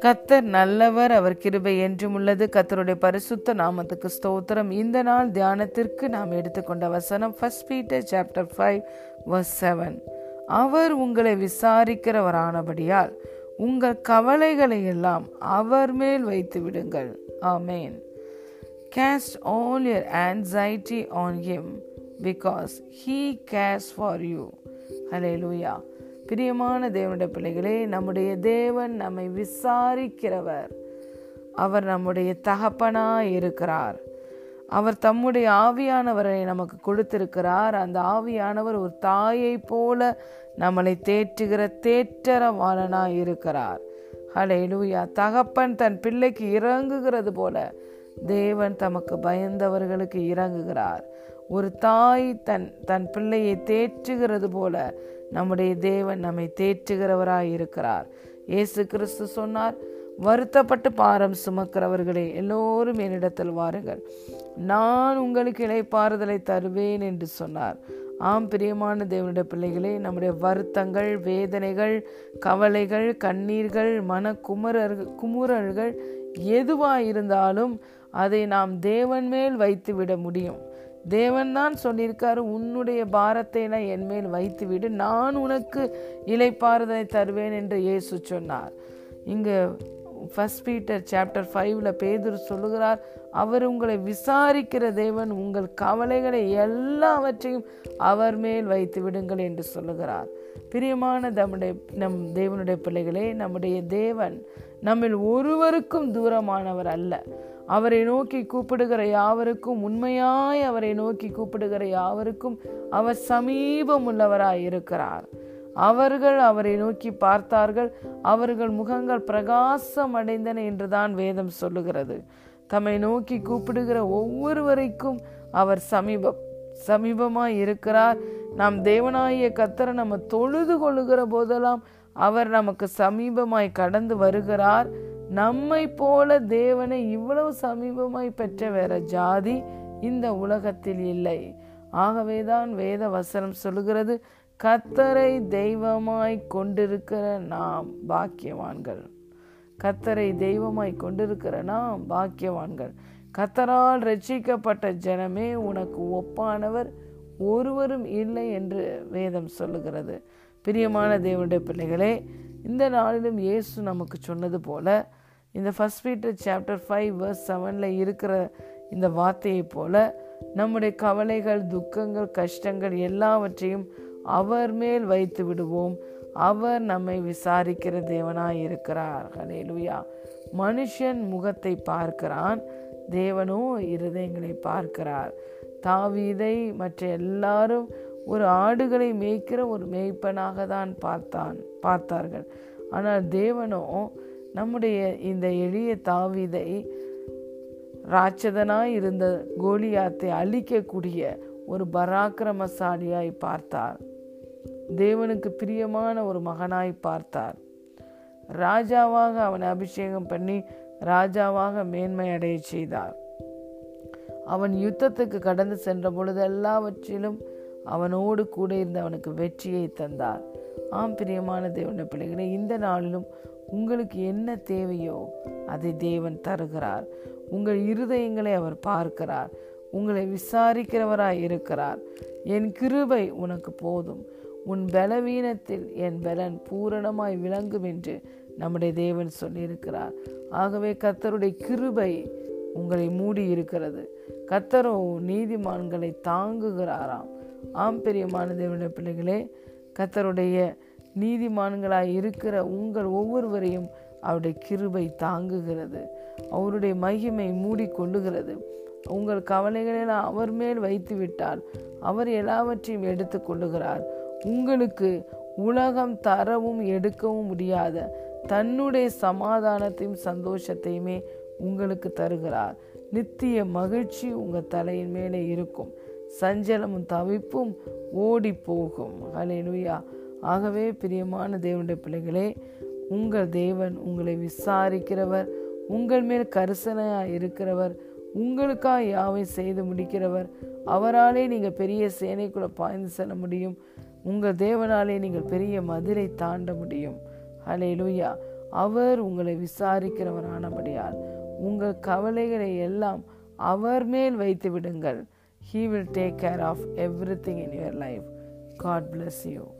கத்தர் நல்லவர் அவர் கிருபை என்றும் உள்ளது. கத்தருடைய பரிசுத்த நாமத்துக்கு ஸ்தோத்திரம். இந்த நாள் தியானத்திற்கு நாம் எடுத்துக்கொண்ட வசனம் first Peter chapter five verse seven அவர் உங்களை விசாரிக்கிறவரானபடியால் உங்கள் கவலைகளை எல்லாம் அவர் மேல் வைத்து விடுங்கள். Amen cast all your anxiety on him because he cares for you hallelujah பிரியமான தேவனுடைய பிள்ளைகளே நம்முடைய தேவன் நம்மை விசாரிக்கிறவர். அவர் நம்முடைய தகப்பனாய் இருக்கிறார். அவர் தம்முடைய ஆவியானவரை நமக்கு கொடுத்திருக்கிறார். அந்த ஆவியானவர் ஒரு தாயை போல நம்மளை தேற்றுகிற தேற்றரவாளனாய் இருக்கிறார். ஹலே லூயா தகப்பன் தன் பிள்ளைக்கு இறங்குகிறது போல தேவன் தமக்கு பயந்தவர்களுக்கு இறங்குகிறார். ஒரு தாய் தன் தன் பிள்ளையை தேற்றுகிறது போல நம்முடைய தேவன் நம்மை தேற்றுகிறவராய் இருக்கிறார். இயேசு கிறிஸ்து சொன்னார் வருத்தப்பட்டு பாரம் சுமக்கிறவர்களே எல்லோரும் என்னிடத்தில் வாருங்கள். நான் உங்களுக்கு இலைப்பாறுதலை தருவேன் என்று சொன்னார். ஆம் பிரியமான தேவனுடைய பிள்ளைகளே நம்முடைய வருத்தங்கள் வேதனைகள் கவலைகள் கண்ணீர்கள் மன குமரர் குமுறல்கள் எதுவாக இருந்தாலும் அதை நாம் தேவன் மேல் வைத்து விட முடியும். தேவன் தான் சொல்லியிருக்காரு உன்னுடைய பாரத்தை நான் என் மேல் நான் உனக்கு இலைப்பாறுதலை தருவேன் என்று இயேசு சொன்னார். இங்கு ஃபர்ஸ்ட் பீட்டர் சாப்டர் ஃபைவ்ல பேதுரு சொல்லுகிறார் அவர் உங்களை விசாரிக்கிற தேவன் உங்கள் கவலைகளை எல்லாவற்றையும் அவர் மேல் வைத்து விடுங்கள் என்று சொல்லுகிறார். பிரியமான நம்முடைய நம் தேவனுடைய பிள்ளைகளே நம்முடைய தேவன் நம்மில் ஒருவருக்கும் தூரமானவர் அல்ல. அவரை நோக்கி கூப்பிடுகிற யாவருக்கும் உண்மையாய் அவரை நோக்கி கூப்பிடுகிற யாவருக்கும் அவர் சமீபம் உள்ளவராய் இருக்கிறார். அவர்கள் அவரை நோக்கி பார்த்தார்கள். அவர்கள் முகங்கள் பிரகாசம் அடைந்தன என்றுதான் வேதம் சொல்லுகிறது. தம்மை நோக்கி கூப்பிடுகிற ஒவ்வொருவரைக்கும் அவர் சமீபம் சமீபமாய் இருக்கிறார். நாம் தேவனாய கத்தரை நம்ம தொழுது கொள்ளுகிற போதெல்லாம் அவர் நமக்கு சமீபமாய் கடந்து வருகிறார். நம்மை போல தேவனை இவ்வளவு சமீபமாய் பெற்ற வேற ஜாதி இந்த உலகத்தில் இல்லை. ஆகவேதான் வேத வசனம் சொல்லுகிறது கத்தரை தெய்வமாய் கொண்டிருக்கிற நாம் பாக்கியவான்கள். கத்தரை தெய்வமாய் கொண்டிருக்கிற நாம் பாக்கியவான்கள். கத்தரால் ரட்சிக்கப்பட்ட ஜனமே உனக்கு ஒப்பானவர் ஒருவரும் இல்லை என்று வேதம் சொல்லுகிறது. பிரியமான தேவனுடைய பிள்ளைகளே இந்த நாளிலும் இயேசு நமக்கு சொன்னது போல இந்த first Peter chapter five verse செவனில் இருக்கிற இந்த வார்த்தையை போல நம்முடைய கவலைகள் துக்கங்கள் கஷ்டங்கள் எல்லாவற்றையும் அவர் மேல் வைத்து விடுவோம். அவர் நம்மை விசாரிக்கிற தேவனாய் இருக்கிறார். ஹலேலுயா மனுஷன் முகத்தை பார்க்கிறான் தேவனோ இருதயங்களை பார்க்கிறார். தாவீதை மற்ற எல்லாரும் ஒரு ஆடுகளை மேய்க்கிற ஒரு மேய்ப்பனாக தான் பார்த்தான் பார்த்தார்கள். ஆனால் தேவனோ நம்முடைய இந்த எளிய தாவிதை ராட்சதனாய் இருந்த கோலியாத்தை அழிக்கக்கூடிய ஒரு பராக்கிரமசாலியாய் பார்த்தார். தேவனுக்கு பிரியமான ஒரு மகனாய் பார்த்தார். ராஜாவாக அவனை அபிஷேகம் பண்ணி ராஜாவாக மேன்மை அடைய செய்தார். அவன் யுத்தத்துக்கு கடந்து சென்ற பொழுது எல்லாவற்றிலும் அவனோடு கூட இருந்து அவனுக்கு வெற்றியை தந்தார். ஆம் பிரியமான தேவனுடைய பிள்ளைகளை இந்த நாளிலும் உங்களுக்கு என்ன தேவையோ அதை தேவன் தருகிறார். உங்கள் இருதயங்களை அவர் பார்க்கிறார். உங்களை விசாரிக்கிறவராய் இருக்கிறார். என் கிருபை உனக்கு போதும். உன் பலவீனத்தில் என் பலன் பூரணமாய் விளங்கும் என்று நம்முடைய தேவன் சொல்லியிருக்கிறார். ஆகவே கத்தருடைய கிருபை உங்களை மூடி இருக்கிறது கத்தரோ நீதிமான்களை தாங்குகிறாராம். ஆம் பெரியமான தேவனுடைய பிள்ளைகளே கத்தருடைய நீதிமான்களாய் இருக்கிற உங்கள் ஒவ்வொருவரையும் அவருடைய கிருபை தாங்குகிறது. அவருடைய மகிமை மூடி கொள்ளுகிறது உங்கள் கவலைகளெல்லாம் அவர் மேல் வைத்து விட்டால் அவர் எல்லாவற்றையும் எடுத்து கொள்ளுகிறார் உங்களுக்கு உலகம் தரவும் எடுக்கவும் முடியாத தன்னுடைய சமாதானத்தையும் சந்தோஷத்தையுமே உங்களுக்கு தருகிறார். நித்திய மகிழ்ச்சி உங்கள் தலையின் மேலே இருக்கும். சஞ்சலமும் தவிப்பும் ஓடி போகும் அலையிலுயா ஆகவே பிரியமான தேவனுடைய பிள்ளைகளே உங்கள் தேவன் உங்களை விசாரிக்கிறவர் உங்கள் மேல் கரிசனையாக இருக்கிறவர் உங்களுக்காக யாவை செய்து முடிக்கிறவர் அவராலே நீங்கள் பெரிய சேனைக்குள்ளே பாய்ந்து செல்ல முடியும். உங்கள் தேவனாலே நீங்கள் பெரிய மதிலை தாண்ட முடியும். ஹalleluya. அவர் உங்களை விசாரிக்கிறவரானபடியால் உங்கள் கவலைகளை எல்லாம் அவர் மேல் வைத்து விடுங்கள் He will take care of everything in your life. God bless you.